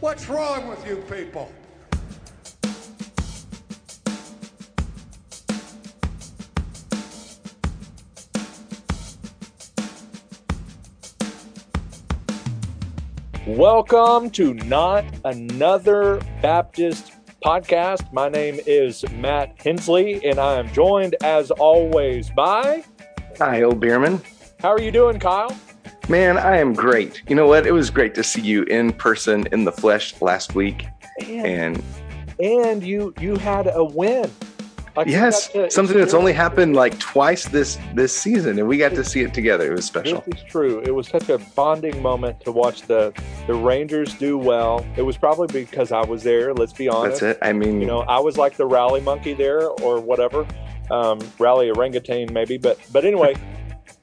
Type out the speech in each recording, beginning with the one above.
What's wrong with you people? Welcome to Not Another Baptist podcast. My name is Matt Henslee, and I am joined as always by Kyle Bueermann. How are you doing, Kyle? Man, I am great. You know what? It was great to see you in person in the flesh last week. And And and you you had a win. Like, yes, to something that's only happened like twice this this season and we got to see it together. It was special. This is true. It was such a bonding moment to watch the the Rangers do well. It was probably because I was there. Let's be honest. That's it. I mean, You know, I was like the rally monkey there, or whatever, um, rally orangutan maybe. But but anyway,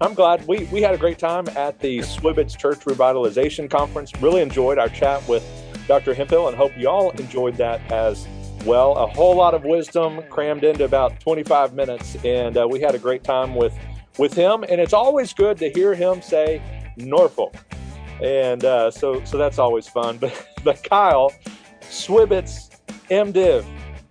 I'm glad we we had a great time at the Swibbits Church Revitalization Conference. Really enjoyed our chat with Dr. Hemphill, and hope y'all enjoyed that as well. A whole lot of wisdom crammed into about 25 minutes, and uh, we had a great time with with him. And it's always good to hear him say Norfolk, and uh, so so that's always fun. But but Kyle, Swibbits MDiv,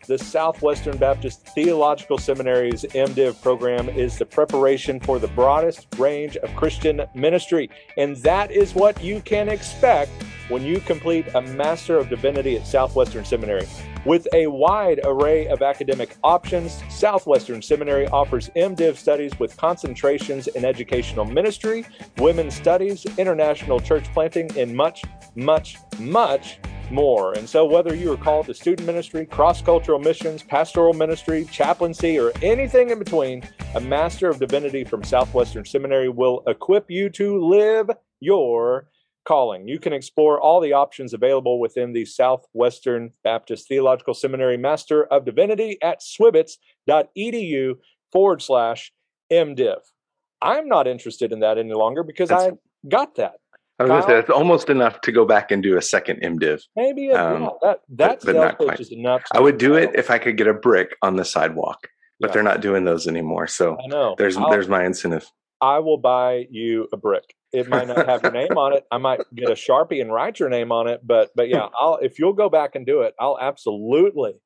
the Southwestern Baptist Theological Seminary's MDiv program is the preparation for the broadest range of Christian ministry. And that is what you can expect when you complete a Master of Divinity at Southwestern Seminary. With a wide array of academic options, Southwestern Seminary offers MDiv studies with concentrations in educational ministry, women's studies, international church planting, and much, much, much more. And so, whether you are called to student ministry, cross cultural missions, pastoral ministry, chaplaincy, or anything in between, a Master of Divinity from Southwestern Seminary will equip you to live your calling. You can explore all the options available within the Southwestern Baptist Theological Seminary Master of Divinity at swibbits.edu forward slash MDiv. I'm not interested in that any longer because That's- I got that. I was gonna say it's almost enough to go back and do a second MDiv. Maybe a, Um, yeah, that that but not quite. enough. I would do it if I could get a brick on the sidewalk, but Yeah. they're not doing those anymore. So I know. there's I'll- there's my incentive. I will buy you a brick. It might not have your name on it. I might get a sharpie and write your name on it. But but yeah, I'll if you'll go back and do it, I'll absolutely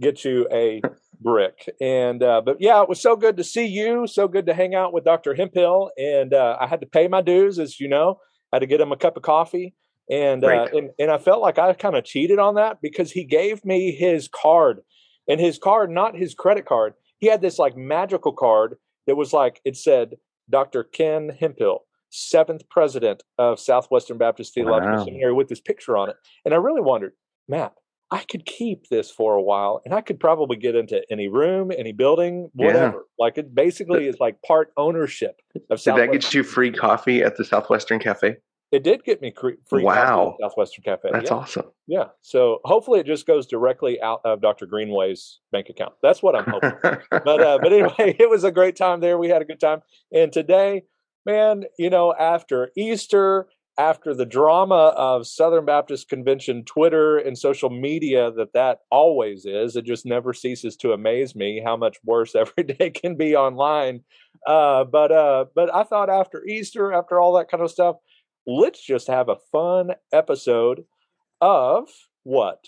get you a brick. And uh, but yeah, it was so good to see you. So good to hang out with Dr. Hemphill. And uh, I had to pay my dues, as you know. I had to get him a cup of coffee. And uh, and, and I felt like I kind of cheated on that because he gave me his card, and his card, not his credit card. He had this like magical card that was like it said Dr. Ken Hemphill, seventh president of Southwestern Baptist Theological Wow. Seminary, with this picture on it. And I really wondered, Matt, I could keep this for a while, and I could probably get into any room, any building, Yeah. whatever. Like it basically is like part ownership of Did that get you free coffee at the Southwestern Cafe? It did get me cre- free coffee Wow. at Southwestern Cafe. That's yeah. awesome. Yeah. So hopefully it just goes directly out of Dr. Greenway's bank account. That's what I'm hoping. but uh, but anyway, it was a great time there. We had a good time. And today, man, you know, after Easter, after the drama of Southern Baptist Convention Twitter and social media that that always is, it just never ceases to amaze me how much worse every day can be online. Uh, but uh, but I thought after Easter, after all that kind of stuff, let's just have a fun episode of what?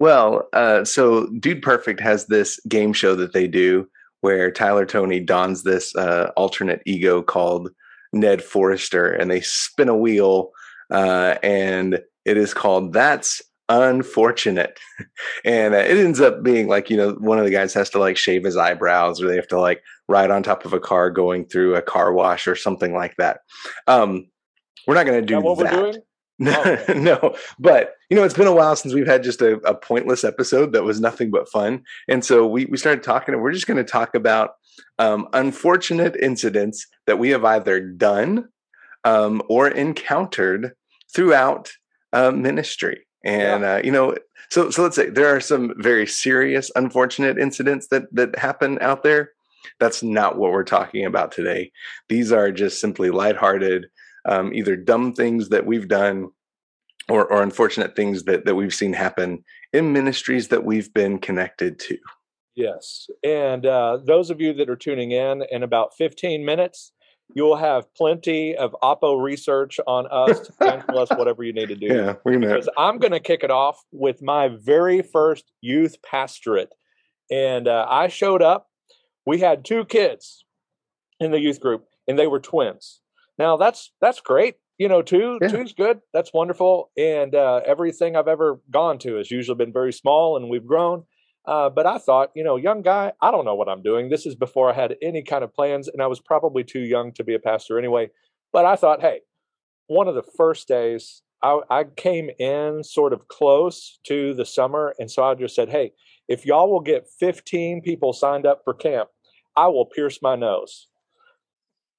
Well, uh, so Dude Perfect has this game show that they do where Tyler Toney dons this uh, alternate ego called Ned Forrester, and they spin a wheel, uh, and it is called "That's Unfortunate," and uh, it ends up being like you know one of the guys has to like shave his eyebrows, or they have to like ride on top of a car going through a car wash or something like that. Um, we're not going to do that what that. we're doing? No, Oh. no, but you know, it's been a while since we've had just a, a pointless episode that was nothing but fun, and so we we started talking, and we're just going to talk about um, unfortunate incidents that we have either done um, or encountered throughout uh, ministry, and uh, you know, so so let's say there are some very serious, unfortunate incidents that that happen out there. That's not what we're talking about today. These are just simply lighthearted um, either dumb things that we've done or, or unfortunate things that, that we've seen happen in ministries that we've been connected to. Yes. And uh, those of you that are tuning in in about 15 minutes, you'll have plenty of Oppo research on us to cancel us whatever you need to do. Yeah, we're gonna. Because I'm going to kick it off with my very first youth pastorate, and uh, I showed up. We had two kids in the youth group, and they were twins. Now that's that's great. You know, two Yeah. two's good. That's wonderful. And uh, everything I've ever gone to has usually been very small, and we've grown. Uh, but I thought, you know, young guy, I don't know what I'm doing. This is before I had any kind of plans, and I was probably too young to be a pastor anyway. But I thought, hey, one of the first days, I, I came in sort of close to the summer, and so I just said, hey, if y'all will get 15 people signed up for camp, I will pierce my nose.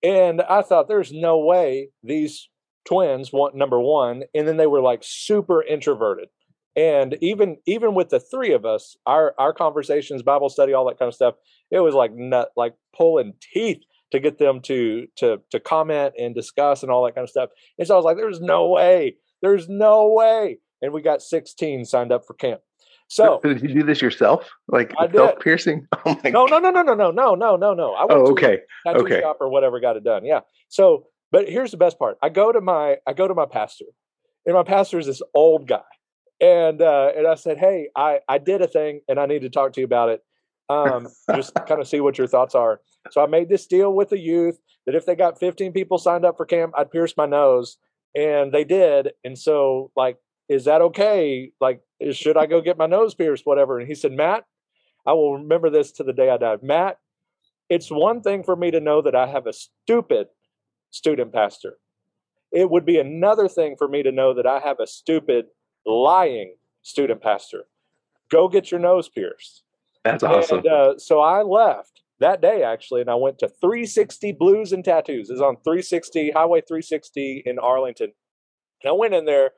And I thought, there's no way these twins want number one, and then they were like super introverted and even even with the three of us our our conversations bible study all that kind of stuff it was like nut like pulling teeth to get them to to to comment and discuss and all that kind of stuff. And so i was like there's no way there's no way. And we got 16 signed up for camp. So did you do this yourself? Like self piercing Oh my no no no no no no no no no no. I went Oh, to a okay. tattoo Okay. shop or whatever got it done yeah. So but here's the best part. I go to my i go to my pastor and my pastor is this old guy and uh and i said hey i i did a thing and i need to talk to you about it um just kind of see what your thoughts are. So i made this deal with the youth that if they got 15 people signed up for camp i'd pierce my nose. And they did. And so like is that okay? Like should i go get my nose pierced whatever? And he said matt i will remember this to the day i die. Matt it's one thing for me to know that i have a stupid student pastor. It would be another thing for me to know that i have a stupid lying student pastor go get your nose pierced That's awesome. and uh, so I left that day actually, and I went to 360 Blues and Tattoos. It's on 360 Highway 360 in Arlington. And I went in there,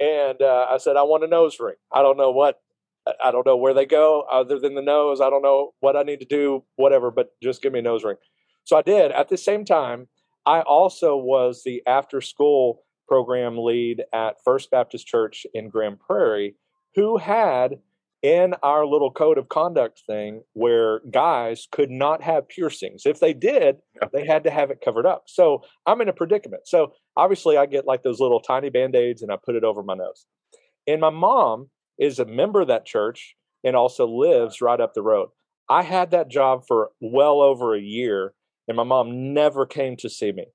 and uh, I said, "I want a nose ring. I don't know what, I- I don't know where they go other than the nose. I don't know what I need to do, whatever. But just give me a nose ring." So I did. At the same time, I also was the after school program lead at First Baptist Church in Grand Prairie, who had in our little code of conduct thing where guys could not have piercings. If they did, they had to have it covered up. So I'm in a predicament. So obviously, I get like those little tiny band aids and I put it over my nose. And my mom is a member of that church and also lives right up the road. I had that job for well over a year, and my mom never came to see me.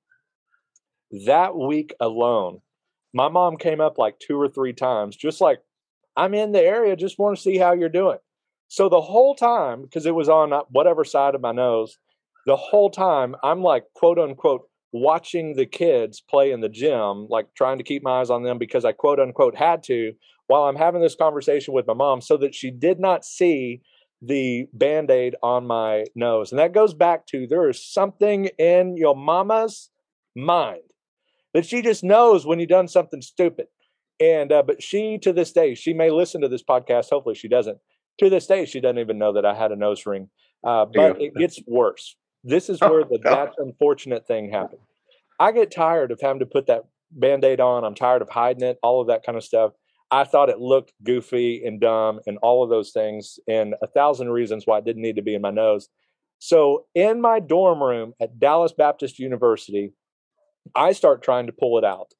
That week alone, my mom came up like two or three times, just like, I'm in the area, just want to see how you're doing. So the whole time, because it was on uh, whatever side of my nose, the whole time I'm like, quote unquote, watching the kids play in the gym, like trying to keep my eyes on them because I quote unquote had to while I'm having this conversation with my mom so that she did not see the band aid on my nose. And that goes back to there is something in your mama's mind that she just knows when you've done something stupid. And, uh, but she to this day, she may listen to this podcast. Hopefully she doesn't. To this day, she doesn't even know that I had a nose ring. Uh, but go. it gets worse. This is Oh, where the God. that's unfortunate thing happened. I get tired of having to put that band aid on. I'm tired of hiding it, all of that kind of stuff. I thought it looked goofy and dumb and all of those things, and a thousand reasons why it didn't need to be in my nose. So, in my dorm room at Dallas Baptist University, I start trying to pull it out.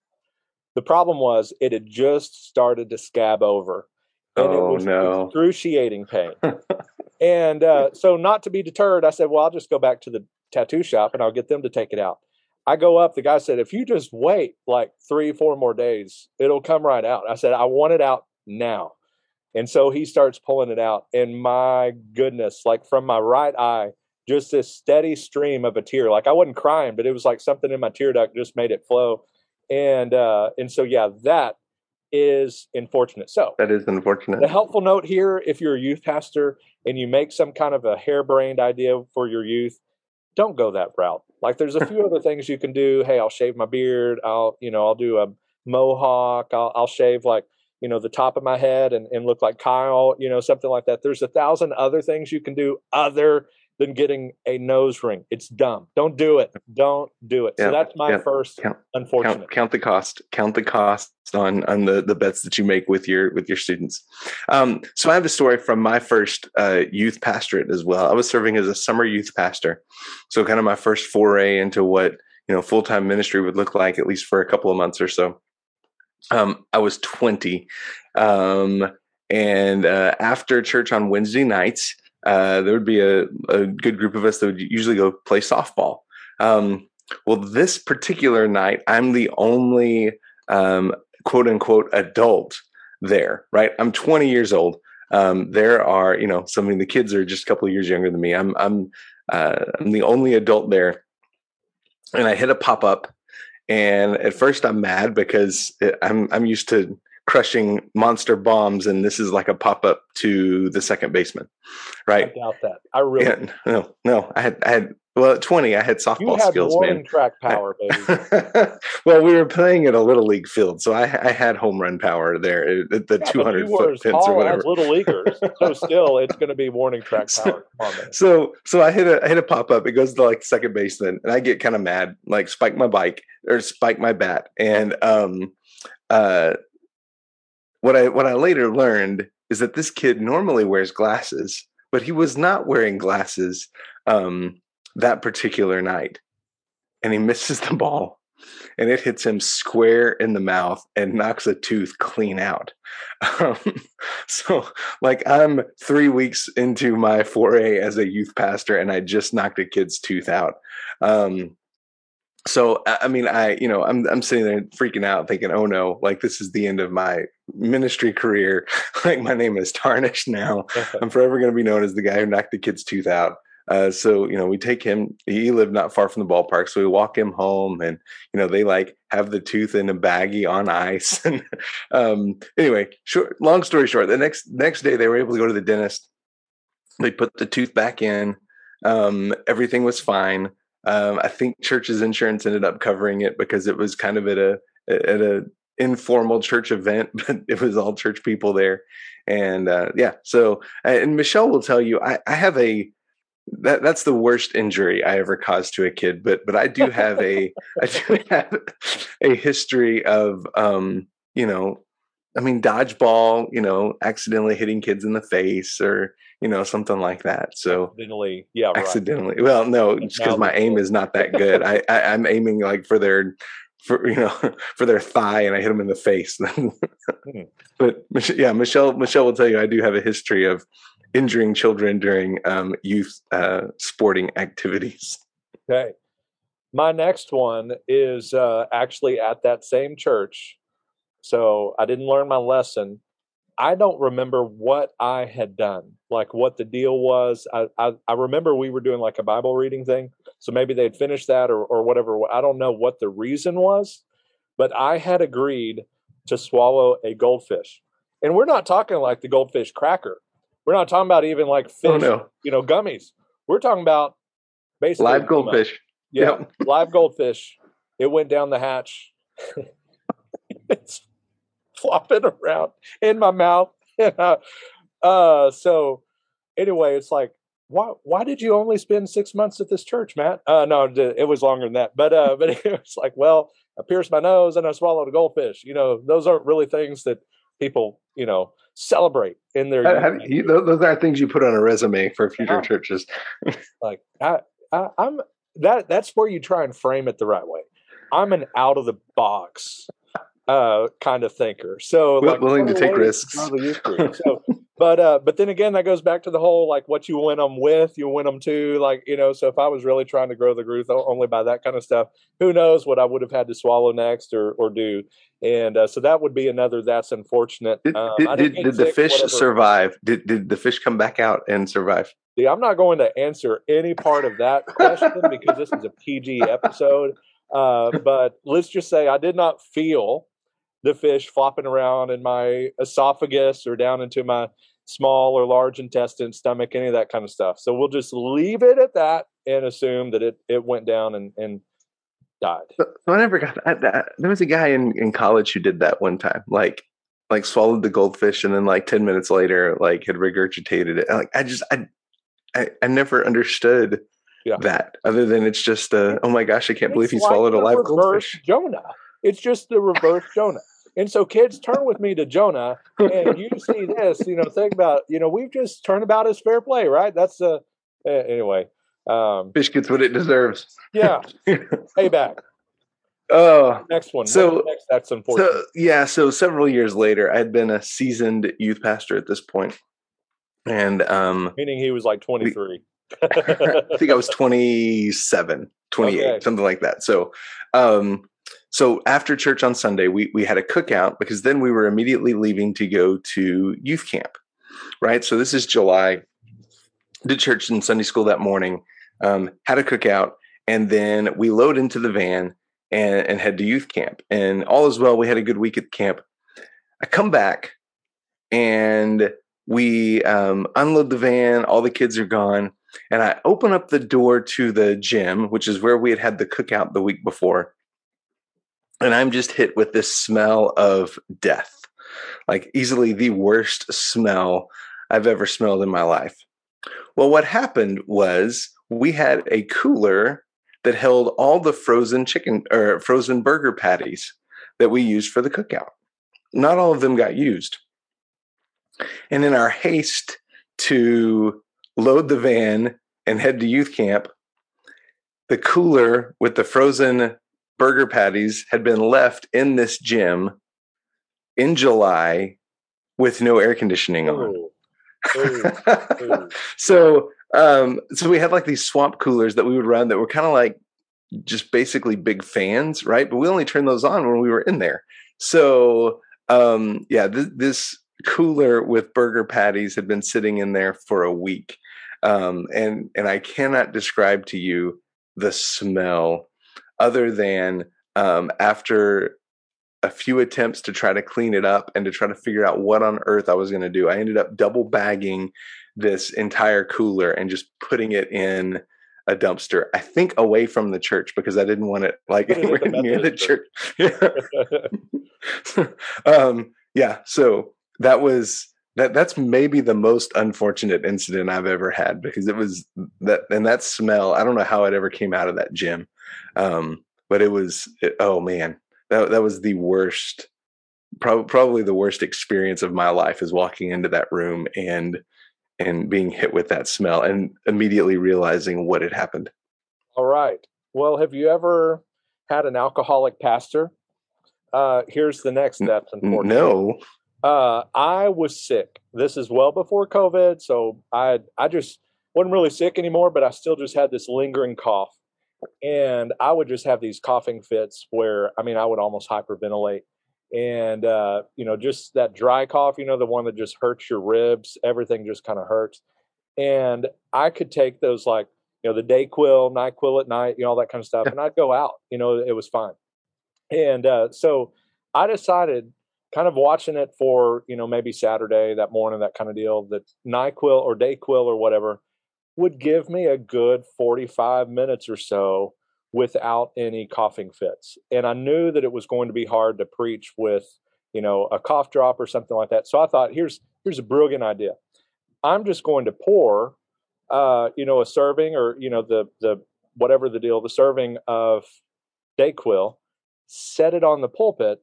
The problem was it had just started to scab over, and it Oh, was no. excruciating pain. and uh, so, not to be deterred, I said, "Well, I'll just go back to the tattoo shop and I'll get them to take it out." I go up. The guy said, "If you just wait like three, four more days, it'll come right out." I said, "I want it out now." And so he starts pulling it out, and my goodness, like from my right eye, just this steady stream of a tear. Like I wasn't crying, but it was like something in my tear duct just made it flow. And uh, and so yeah, that is unfortunate. So That is unfortunate. the helpful note here if you're a youth pastor and you make some kind of a harebrained idea for your youth don't go that route like there's a few other things you can do hey i'll shave my beard i'll you know i'll do a mohawk i'll, I'll shave like you know the top of my head and, and look like kyle you know something like that there's a thousand other things you can do other than getting a nose ring. It's dumb. Don't do it. Don't do it. Yeah, so that's my yeah. first Count- unfortunate. count, count the cost count the costs on on the the bets that you make with your with your students. Um so i have a story from my first uh youth pastorate as well. I was serving as a summer youth pastor. So kind of my first foray into what you know full time ministry would look like, at least for a couple of months or so. Um, I was 20, um, and uh, after church on Wednesday nights, uh, there would be a, a, good group of us that would usually go play softball. Um, well, this particular night, I'm the only um, quote unquote adult there, right? I'm 20 years old. Um, there are, you know, some of the kids are just a couple of years younger than me. I'm, I'm, uh, I'm the only adult there, and I hit a pop up, and at first I'm mad because I'm, I'm used to crushing monster bombs, and this is like a pop up to the second baseman, right? I doubt that. I really yeah, no, no. I had, I had well, at 20, I had softball had skills, warning man. track power, baby. well, we were playing at a little league field, so I, I had home run power there at the Yeah, 200 but you were foot fence or whatever. little leaguers, so still, it's going to be warning track power. On. So, so I hit a I hit a pop up. It goes to like second baseman, and I get kind of mad, like spike my bike or spike my bat. And um, uh, what I what I later learned is that this kid normally wears glasses, but he was not wearing glasses um, that particular night, and he misses the ball, and it hits him square in the mouth and knocks a tooth clean out. Um, so, like, I'm three weeks into my foray as a youth pastor, and I just knocked a kid's tooth out. Um, so I mean, I you know, I'm I'm sitting there freaking out, thinking, "Oh no, like this is the end of my ministry career. like my name is tarnished now. I'm forever going to be known as the guy who knocked the kid's tooth out." Uh, so you know, we take him. He lived not far from the ballpark, so we walk him home, and you know, they like have the tooth in a baggie on ice. and um, anyway, short, long story short, the next next day they were able to go to the dentist. They put the tooth back in. Um, everything was fine. Um, I think church's insurance ended up covering it because it was kind of at a at a informal church event, but it was all church people there, and uh, yeah. So and Michelle will tell you, I, I have a that that's the worst injury I ever caused to a kid, but but I do have a I do have a history of um, you know I mean, dodgeball, you know, accidentally hitting kids in the face or, you know, something like that. So Accidentally, yeah, right. accidentally, well, no, just because my aim is not that good. I, I I'm aiming like for their, for you know, for their thigh, and I hit them in the face. Hmm. But yeah, Michelle Michelle will tell you I do have a history of injuring children during um, youth uh, sporting activities. Okay. My next one is uh, actually at that same church. So I didn't learn my lesson. I don't remember what I had done, like what the deal was. I, I, I remember we were doing like a Bible reading thing. So maybe they'd finished that or, or whatever. I don't know what the reason was, but I had agreed to swallow a goldfish. And we're not talking like the goldfish cracker. We're not talking about even like oh, fish, Oh no, you know, gummies. We're talking about basically live goldfish. Yeah, Yep. live goldfish. It went down the hatch. it's flopping around in my mouth. uh, so anyway, it's like, why? Why did you only spend six months at this church, Matt? Uh, no, it it was longer than that. But uh, but it's like, well, I pierced my nose and I swallowed a goldfish. You know, those aren't really things that people, you know, celebrate in their. How you- those those are things you put on a resume for future Yeah. churches. like I, I i'm that that's where you try and frame it the right way i'm an out of the box uh kind of thinker so like willing to take risks. grow the youth group. so but uh but then again that goes back to the whole like what you win them with you win them to like you know so if i was really trying to grow the group only by that kind of stuff who knows what i would have had to swallow next or or do and uh, so that would be another that's unfortunate Did, um, did, I did, did the fish whatever. survive? Did did the fish come back out and survive? See, I'm not going to answer any part of that question because this is a PG episode. Uh, but let's just say I did not feel the fish flopping around in my esophagus or down into my small or large intestine, stomach, any of that kind of stuff. So we'll just leave it at that and assume that it, it went down and, and died. So, so I never got. I, I, there was a guy in, in college who did that one time. Like like swallowed the goldfish and then like ten minutes later like had regurgitated it. Like I just I I, I never understood Yeah. that other than it's just uh, oh my gosh I can't believe he like swallowed a live goldfish. Jonah. It's just the reverse Jonah. And so, kids, turn with me to Jonah, and you see this. You know, think about. You know, we've just turned about as fair play, right? That's uh, uh, anyway. Um, Fish gets what it deserves. yeah, payback. Oh, Next one. So- next, that's unfortunate. so yeah. So several years later, I had been a seasoned youth pastor at this point, and um, Meaning he was like 23. I think I was 27, 28, Okay. something like that. So, um, so after church on Sunday, we we had a cookout because then we were immediately leaving to go to youth camp, right? So this is July. Did church and Sunday school that morning. Um, had a cookout, and then we load into the van and, and head to youth camp. And all is well. We had a good week at camp. I come back, and we um, unload the van. All the kids are gone and I open up the door to the gym, which is where we had had the cookout the week before. And I'm just hit with this smell of death, like easily the worst smell I've ever smelled in my life. Well, what happened was we had a cooler that held all the frozen chicken or frozen burger patties that we used for the cookout. Not all of them got used. And in our haste to load the van and head to youth camp, the cooler with the frozen burger patties had been left in this gym in July with no air conditioning on. Ooh. so um so we had like these swamp coolers that we would run that were kind of like just basically big fans right but we only turned those on when we were in there so um yeah th- this cooler with burger patties had been sitting in there for a week um and and i cannot describe to you the smell other than um after a few attempts to try to clean it up and to try to figure out what on earth I was going to do. I ended up double bagging this entire cooler and just putting it in a dumpster. I think away from the church because I didn't want it like Put it the anywhere near the church. Yeah. um, yeah. So that was that. That's maybe the most unfortunate incident I've ever had because it was that and that smell. I don't know how it ever came out of that gym, um, but it was. It, oh man, that that was the worst. Probably probably the worst experience of my life is walking into that room and and being hit with that smell and immediately realizing what had happened. All right. Well, have you ever had an alcoholic pastor? Uh, here's the next step. No, Uh, I was sick. This is well before COVID, so I I just wasn't really sick anymore, but I still just had this lingering cough, and I would just have these coughing fits where I mean I would almost hyperventilate, and uh, you know just that dry cough, you know the one that just hurts your ribs, everything just kind of hurts, and I could take those like you know the Dayquil, Nyquil at night, you know all that kind of stuff, and I'd go out, you know it was fine, and uh, so I decided kind of watching it for you know maybe Saturday that morning that kind of deal that Nyquil or Dayquil or whatever would give me a good 45 minutes or so without any coughing fits. And I knew that it was going to be hard to preach with you know a cough drop or something like that. So I thought here's here's a brilliant idea. I'm just going to pour uh you know a serving or you know the the whatever the deal the serving of Dayquil set it on the pulpit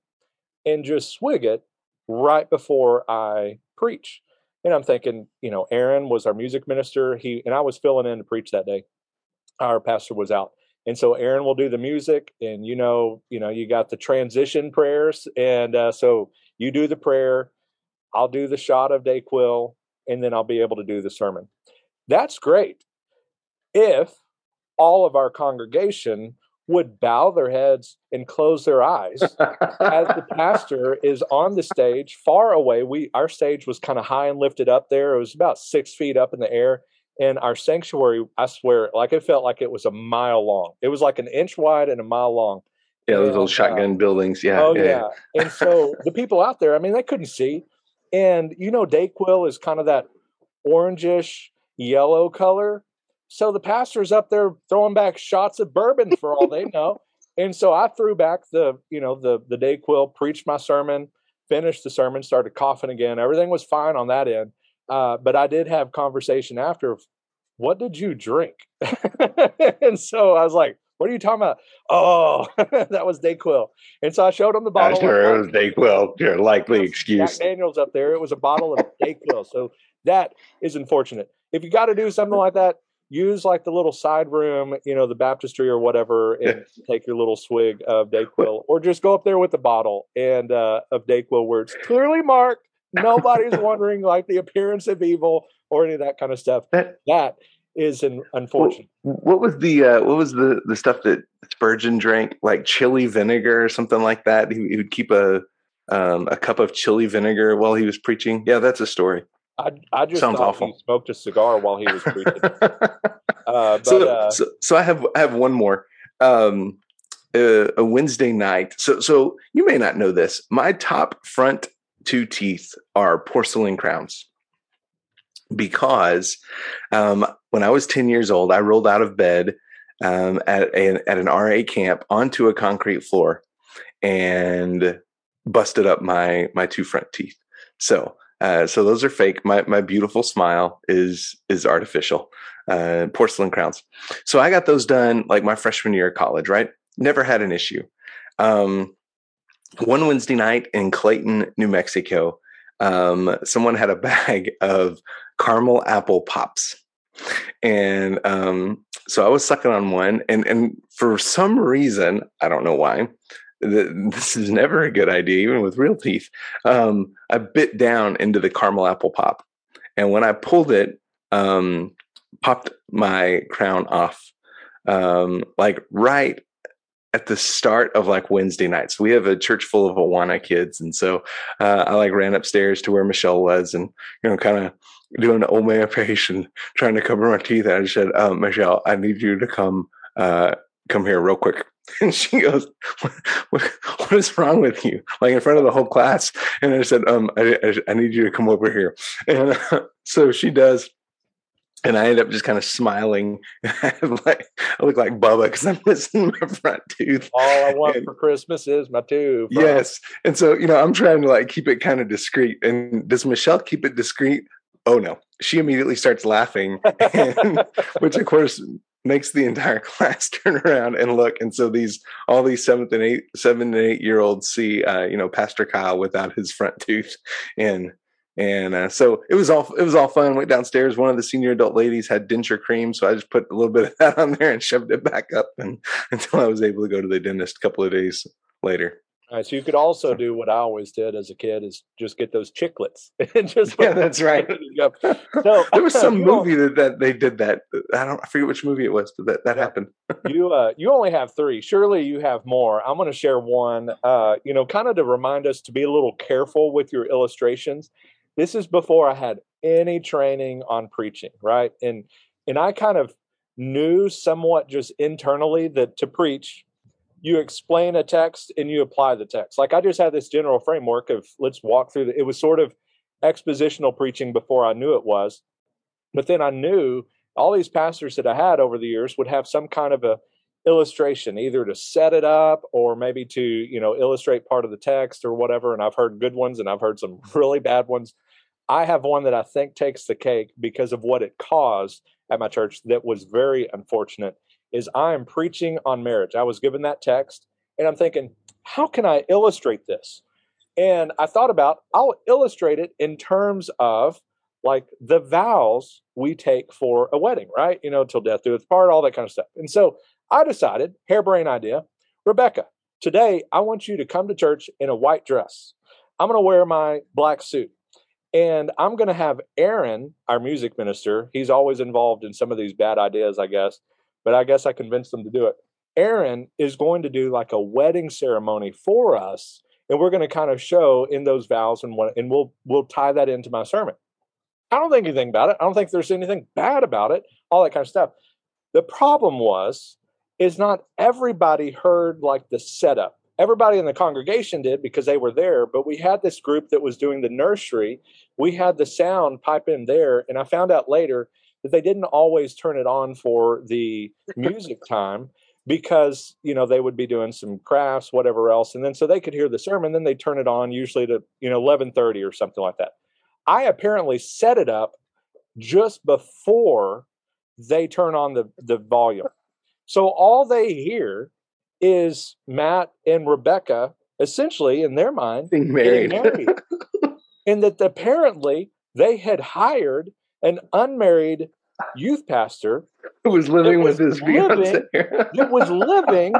and just swig it right before I preach. And I'm thinking, you know, Aaron was our music minister. He and I was filling in to preach that day. Our pastor was out. And so Aaron will do the music and you know, you know, you got the transition prayers and uh, so you do the prayer, I'll do the shot of Dayquil and then I'll be able to do the sermon. That's great. If all of our congregation would bow their heads and close their eyes. As the pastor is on the stage far away we our stage was kind of high and lifted up there. It was about six feet up in the air. And our sanctuary i swear like it felt like it was a mile long. It was like an inch wide and a mile long. Yeah, those And, little uh, shotgun buildings. Yeah, oh yeah, yeah. and so the people out there i mean they couldn't see. And you know dayquil is kind of that orangish yellow color so the pastor's up there throwing back shots of bourbon for all they know and so i threw back the you know the the dayquil preached my sermon finished the sermon started coughing again everything was fine on that end uh, but i did have conversation after what did you drink and so i was like what are you talking about oh that was dayquil and so i showed him the bottle Pastor, of- it was Dayquil. Your likely Jack excuse. Daniels up there. It was a bottle of Dayquil. So that is unfortunate. If you got to do something like that, use like the little side room, you know, the baptistry or whatever, and take your little swig of Dayquil, or just go up there with the bottle and uh, of Dayquil where it's clearly marked. Nobody's wondering like the appearance of evil or any of that kind of stuff. That, that is an unfortunate. What was the uh, what was the the stuff that Spurgeon drank? Like chili vinegar or something like that. He, he would keep a um, a cup of chili vinegar while he was preaching. Yeah, that's a story. I, I just Sounds thought awful. he smoked a cigar while he was preaching. Uh, but so, uh, so, so I have I have one more. Um, uh, a Wednesday night. So so you may not know this. My top front two teeth are porcelain crowns because um, when I was ten years old, I rolled out of bed um, at a, at an RA camp onto a concrete floor and busted up my my two front teeth. So uh, so those are fake. My my beautiful smile is is artificial. Uh, porcelain crowns. So I got those done like my freshman year of college. Right, never had an issue. Um, one Wednesday night in Clayton, New Mexico, um, someone had a bag of caramel apple pops, and um, so I was sucking on one, and and for some reason I don't know why. This is never a good idea, even with real teeth. Um, I bit down into the caramel apple pop, and when I pulled it, um, popped my crown off, um, like right at the start of like Wednesday nights. We have a church full of Awana kids, and so uh, I like ran upstairs to where Michelle was, and you know, kind of doing an omeopation, trying to cover my teeth. And I said, um, Michelle, I need you to come, uh, come here real quick. And she goes, what, what, what is wrong with you? Like in front of the whole class. And I said, um, I, I, I need you to come over here. And uh, so she does. And I end up just kind of smiling. I like I look like Bubba because I'm missing my front tooth. all I want And- for Christmas is my tooth. bro. Yes. And so, you know, I'm trying to like keep it kind of discreet. And does Michelle keep it discreet? Oh no. She immediately starts laughing, and, which of course makes the entire class turn around and look. And so these all these seventh and eight, seven and eight year olds see uh, you know, Pastor Kyle without his front tooth. And and uh, so it was all it was all fun. Went downstairs. One of the senior adult ladies had denture cream, so I just put a little bit of that on there and shoved it back up, and until I was able to go to the dentist a couple of days later. All right, so you could also do what I always did as a kid is just get those chiclets and just Yeah, that's right. So there was some movie that, that they did that. I don't I forget which movie it was, but that, that Yeah. happened. you uh you only have three surely you have more i'm going to share one uh you know kind of to remind us to be a little careful with your illustrations this is before i had any training on preaching right and and i kind of knew somewhat just internally that to preach you explain a text and you apply the text like i just had this general framework of let's walk through the, it was sort of expositional preaching before i knew it was but then i knew all these pastors that I had over the years would have some kind of a illustration, either to set it up or maybe to you know illustrate part of the text or whatever. And I've heard good ones and I've heard some really bad ones. I have one that I think takes the cake because of what it caused at my church that was very unfortunate. Is I am preaching on marriage. I was given that text and I'm thinking, how can I illustrate this? And I thought about I'll illustrate it in terms of like the vows we take for a wedding, right? You know, till death do us part, all that kind of stuff. And so I decided, harebrained idea, Rebecca, today I want you to come to church in a white dress. I'm going to wear my black suit. And I'm going to have Aaron, our music minister, he's always involved in some of these bad ideas, I guess, but I guess I convinced them to do it. Aaron is going to do like a wedding ceremony for us, and we're going to kind of show in those vows and what, and we'll we'll tie that into my sermon. I don't think anything about it. I don't think there's anything bad about it, all that kind of stuff. The problem was, is not everybody heard like the setup. Everybody in the congregation did because they were there, but we had this group that was doing the nursery. We had the sound pipe in there, and I found out later that they didn't always turn it on for the music time because you know they would be doing some crafts whatever else and then so they could hear the sermon then they turn it on usually to you know 11:30 or something like that I apparently set it up just before they turn on the, the volume. So all they hear is Matt and Rebecca essentially in their mind Being married. married. and that apparently they had hired an unmarried youth pastor who was living with his living, fiance. was living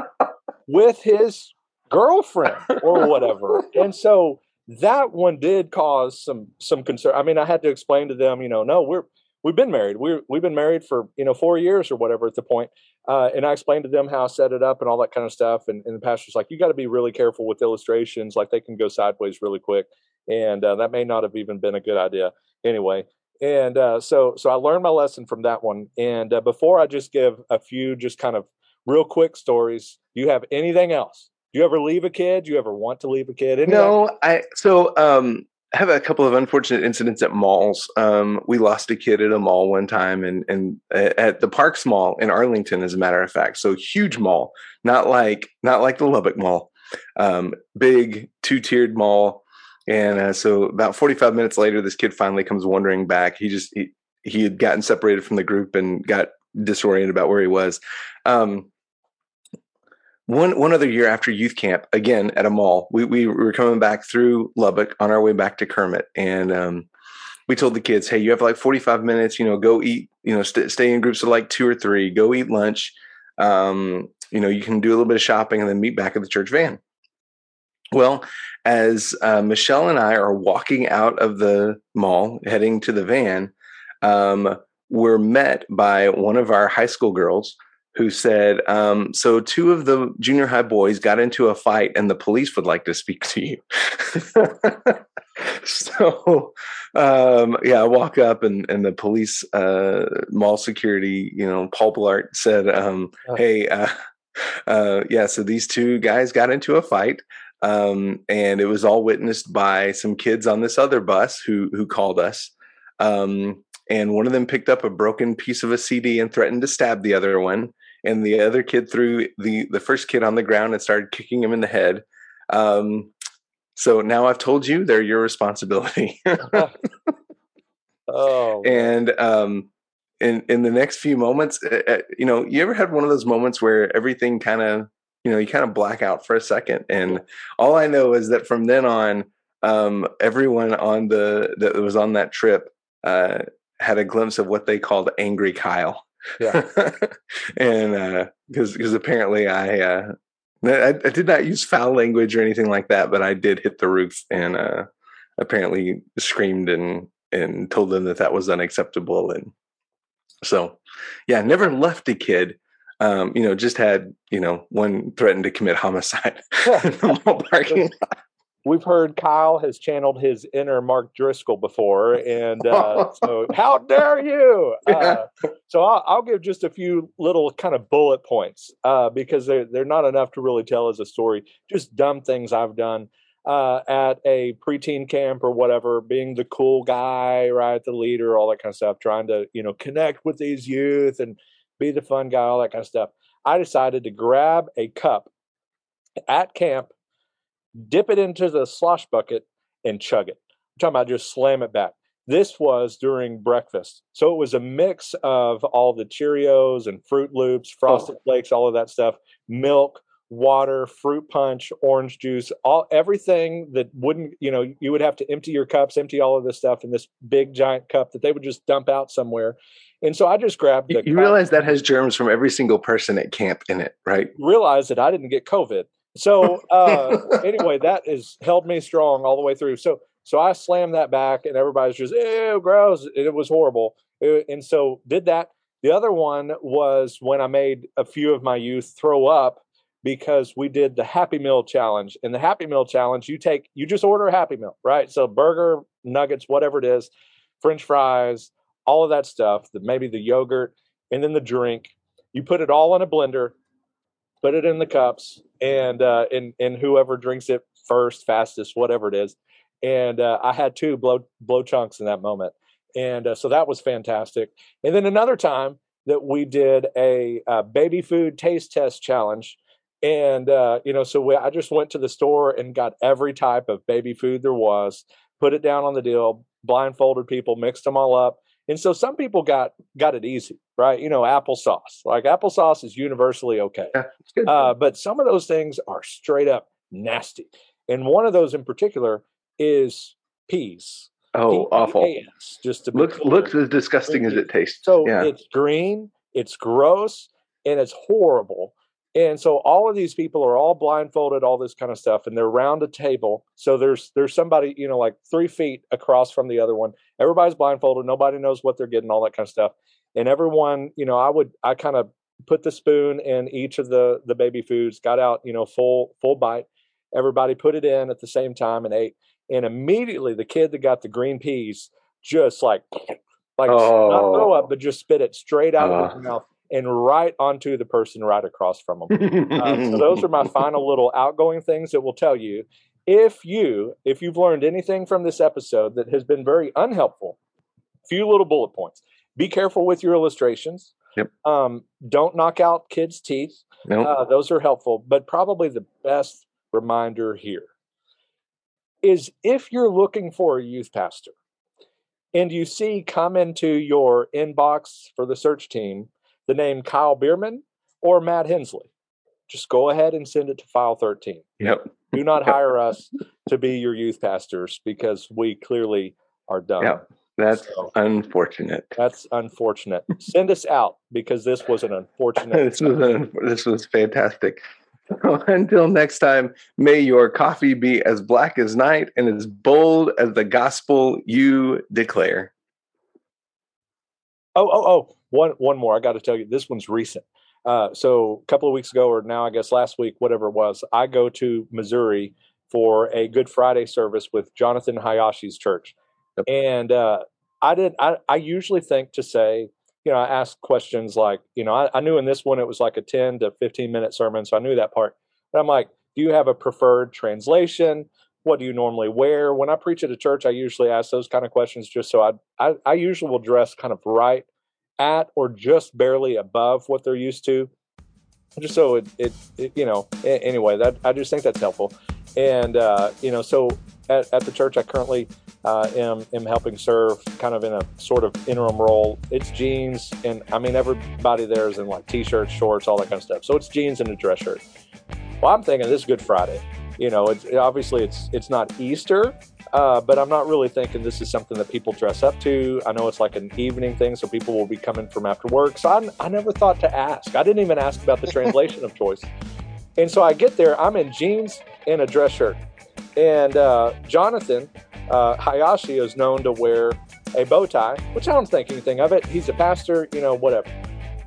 with his girlfriend or whatever. And so that one did cause some some concern. I mean, I had to explain to them, you know, no, we're we've been married. We we've been married for you know four years or whatever at the point. Uh, and I explained to them how I set it up and all that kind of stuff. And, and the pastor's like, you got to be really careful with illustrations, like they can go sideways really quick, and uh, that may not have even been a good idea anyway. And uh, so so I learned my lesson from that one. And uh, before I just give a few just kind of real quick stories, do you have anything else? Do you ever leave a kid? Do you ever want to leave a kid? Anything? No, I so um I have a couple of unfortunate incidents at malls. Um, we lost a kid at a mall one time, and and at the Parks Mall in Arlington, as a matter of fact. So huge mall, not like not like the Lubbock Mall, um, big two tiered mall. And uh, so about forty five minutes later, this kid finally comes wandering back. He just he, he had gotten separated from the group and got disoriented about where he was. Um, one one other year after youth camp, again at a mall, we we were coming back through Lubbock on our way back to Kermit, and um, we told the kids, "Hey, you have like forty five minutes. You know, go eat. You know, st- stay in groups of like two or three. Go eat lunch. Um, you know, you can do a little bit of shopping and then meet back at the church van." Well, as uh, Michelle and I are walking out of the mall, heading to the van, um, we're met by one of our high school girls who said, um, So, two of the junior high boys got into a fight, and the police would like to speak to you. so, um, yeah, I walk up, and, and the police, uh, mall security, you know, Paul Blart said, um, oh. Hey, uh, uh, yeah, so these two guys got into a fight. Um, and it was all witnessed by some kids on this other bus who who called us. Um, and one of them picked up a broken piece of a CD and threatened to stab the other one and the other kid threw the the first kid on the ground and started kicking him in the head. Um, so now I've told you they're your responsibility. oh, and um, in in the next few moments, uh, you know, you ever had one of those moments where everything kind of, you know, you kind of black out for a second, and all I know is that from then on, um, everyone on the that was on that trip uh, had a glimpse of what they called angry Kyle. Yeah. and because uh, because apparently I, uh, I, I did not use foul language or anything like that, but I did hit the roof and uh, apparently screamed and and told them that that was unacceptable. And so, yeah, never left a kid. Um, you know, just had you know one threatened to commit homicide in the mall parking lot we've heard Kyle has channeled his inner Mark Driscoll before, and uh, so how dare you? Uh, so I'll, I'll, give just a few little kind of bullet points uh, because they're they're not enough to really tell as a story. Just dumb things I've done uh, at a preteen camp or whatever, being the cool guy, right, the leader, all that kind of stuff, trying to you know connect with these youth and be the fun guy, all that kind of stuff. I decided to grab a cup at camp dip it into the slosh bucket, and chug it. I'm talking about just slam it back. This was during breakfast. So it was a mix of all the Cheerios and Fruit Loops, oh. Frosted oh. Flakes, all of that stuff, milk, water, fruit punch, orange juice, all everything that wouldn't, you know, you would have to empty your cups, empty all of this stuff in this big giant cup that they would just dump out somewhere. And so I just grabbed the You realize that has germs from every single person at camp in it, right? Realize that I didn't get COVID. So uh, anyway, that has held me strong all the way through. So so I slammed that back, and everybody's just ew, gross. It was horrible. And so did that. The other one was when I made a few of my youth throw up because we did the Happy Meal challenge. And the Happy Meal challenge, you take you just order a Happy Meal, right? So burger, nuggets, whatever it is, French fries, all of that stuff. The, maybe the yogurt, and then the drink. You put it all in a blender put it in the cups, and uh, and and whoever drinks it first, fastest, whatever it is. And uh, I had two blow blow chunks in that moment, and uh, so that was fantastic. And then another time that we did a, a baby food taste test challenge, and uh, you know, so we, I just went to the store and got every type of baby food there was, put it down on the deal, blindfolded people, mixed them all up, and so some people got got it easy, right? You know, applesauce. Like applesauce is universally okay. Yeah, uh, but some of those things are straight up nasty. And one of those in particular is peas. Oh, P-E-A-S, awful! Just to look looks as disgusting as it tastes. So yeah. it's green. It's gross and it's horrible. And so all of these people are all blindfolded, all this kind of stuff, and they're around a table. So there's there's somebody, you know, like three feet across from the other one. Everybody's blindfolded, nobody knows what they're getting, all that kind of stuff. And everyone, you know, I would I kind of put the spoon in each of the the baby foods, got out, you know, full full bite. Everybody put it in at the same time and ate. And immediately the kid that got the green peas just like like oh. not throw up, but just spit it straight out uh. of his mouth and right onto the person right across from them. uh, so those are my final little outgoing things that will tell you if you if you've learned anything from this episode that has been very unhelpful. Few little bullet points. Be careful with your illustrations. Yep. Um, don't knock out kids' teeth. Nope. Uh, those are helpful, but probably the best reminder here is if you're looking for a youth pastor and you see come into your inbox for the search team the name Kyle Bueermann or Matt Henslee, just go ahead and send it to file 13. Yep. Do not hire us to be your youth pastors because we clearly are done. Yep. That's so, unfortunate. That's unfortunate. Send us out because this was an unfortunate. this was an, this was fantastic. Until next time, may your coffee be as black as night and as bold as the gospel you declare. Oh, oh, oh! One, one more. I got to tell you, this one's recent. Uh, so a couple of weeks ago, or now I guess last week, whatever it was, I go to Missouri for a Good Friday service with Jonathan Hayashi's church. And uh, I did. I, I usually think to say, you know, I ask questions like, you know, I, I, knew in this one it was like a ten to fifteen minute sermon, so I knew that part. But I'm like, do you have a preferred translation? What do you normally wear? When I preach at a church, I usually ask those kind of questions just so I I, I usually will dress kind of right at or just barely above what they're used to, just so it, it, it you know. Anyway, that I just think that's helpful. And uh, you know, so at, at the church I currently uh, am, am helping serve kind of in a sort of interim role. It's jeans, and I mean, everybody there is in like t shirts, shorts, all that kind of stuff. So it's jeans and a dress shirt. Well, I'm thinking this is Good Friday. You know, it's obviously it's it's not Easter, uh, but I'm not really thinking this is something that people dress up to. I know it's like an evening thing, so people will be coming from after work. So I, I never thought to ask. I didn't even ask about the translation of choice. And so I get there, I'm in jeans and a dress shirt. And uh, Jonathan uh, Hayashi is known to wear a bow tie, which I don't think anything of it. He's a pastor, you know, whatever.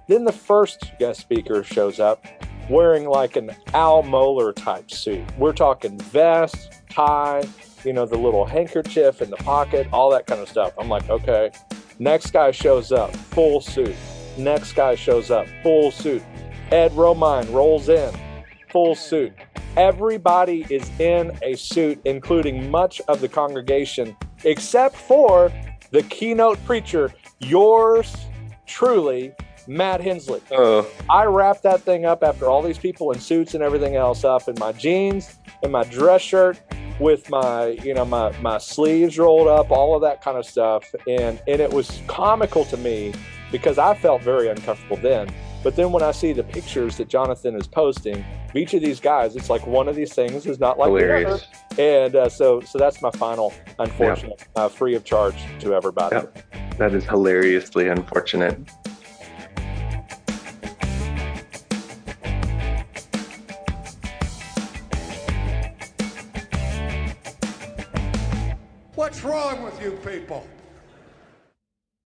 Then the first guest speaker shows up wearing like an Al Mohler type suit. We're talking vest, tie, you know, the little handkerchief in the pocket, all that kind of stuff. I'm like, okay. Next guy shows up, full suit. Next guy shows up, full suit. Ed Romine rolls in, full suit. Everybody is in a suit, including much of the congregation, except for the keynote preacher, yours truly, Matt Henslee. Uh, I wrapped that thing up after all these people in suits and everything else up in my jeans, and my dress shirt, with my, you know, my my sleeves rolled up, all of that kind of stuff. And and it was comical to me because I felt very uncomfortable then. But then when I see the pictures that Jonathan is posting of each of these guys, it's like one of these things is not like Hilarious. the other. And uh, so, so that's my final unfortunate, yeah. uh, free of charge to everybody. Yeah. That is hilariously unfortunate. What's wrong with you people?